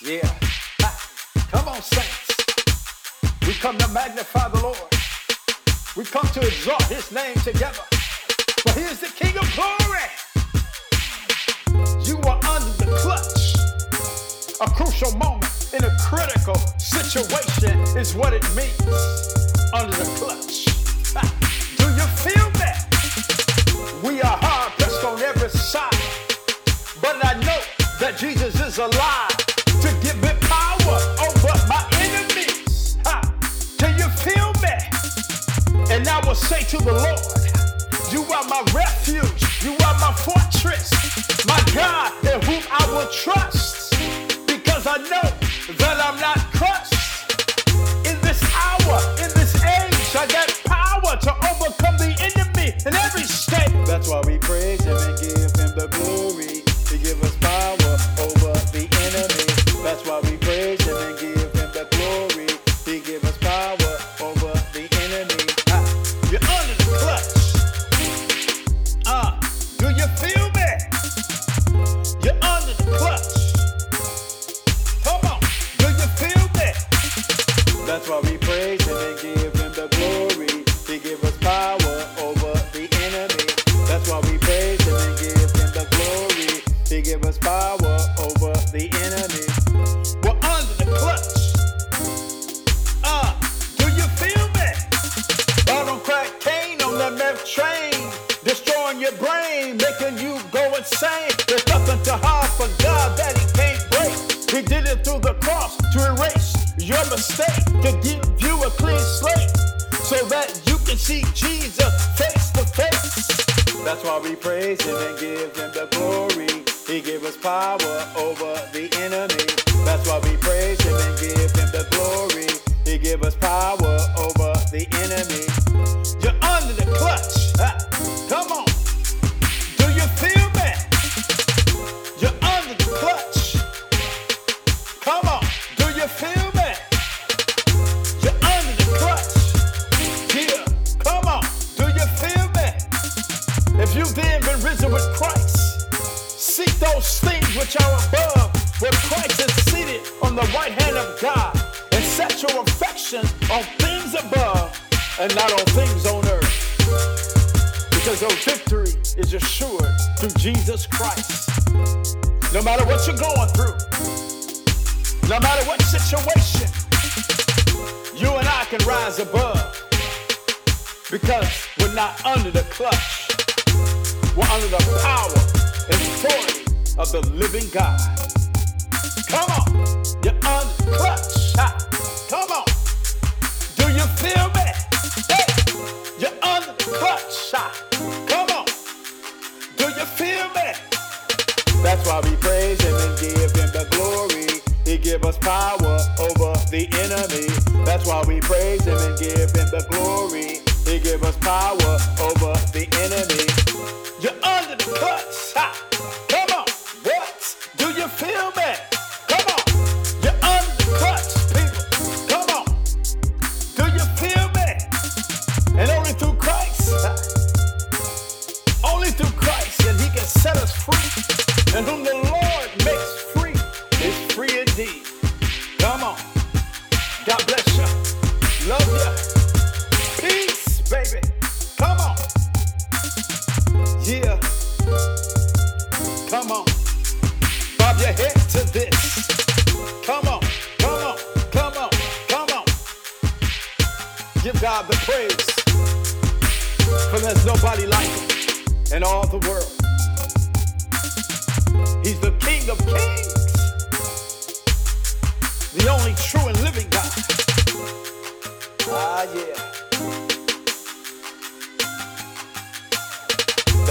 Yeah. Come on, saints. We come to magnify the Lord. We come to exalt his name together. For he is the King of glory. You are under the clutch. A crucial moment in a critical situation is what it means. To the Lord, You are my refuge, insane. There's nothing too hard for God that He can't break. He did it through the cross to erase your mistake, to give you a clean slate, so that you can see Jesus face to face. That's why we praise Him and give Him the glory. He gave us power over the enemy. That's why we praise Him and give Him the glory. He gave us power over the enemy. Which are above, where Christ is seated on the right hand of God, and set your affection on things above and not on things on earth. Because your victory is assured through Jesus Christ. No matter what you're going through, no matter what situation, you and I can rise above. Because we're not under the clutch. We're under the power and authority of the living God. Come on, you're under the clutch. Come on, do you feel me? Hey, you're under the clutch. Come on, do you feel me? That's why we praise him and give him the glory. He give us power over the enemy. That's why we praise him and give him the glory. He give us power over the enemy. You're under the clutch. Ha. Free. And whom the Lord makes free is free indeed. Come on. God bless you. Love you. Peace, baby. Come on. Yeah. Come on. Bob your head to this. Come on. Come on. Come on. Come on. Give God the praise. For there's nobody like him in all the world.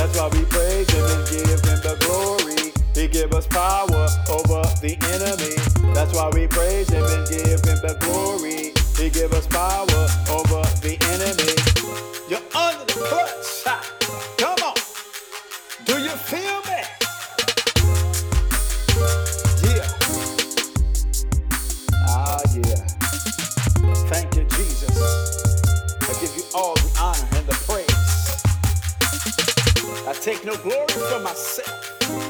That's why we praise Him and give Him the glory. He give us power over the enemy. That's why we praise Him and give Him the glory. He give us power over the enemy. You're under the clutch. Come on. Do you feel me? take no glory for myself.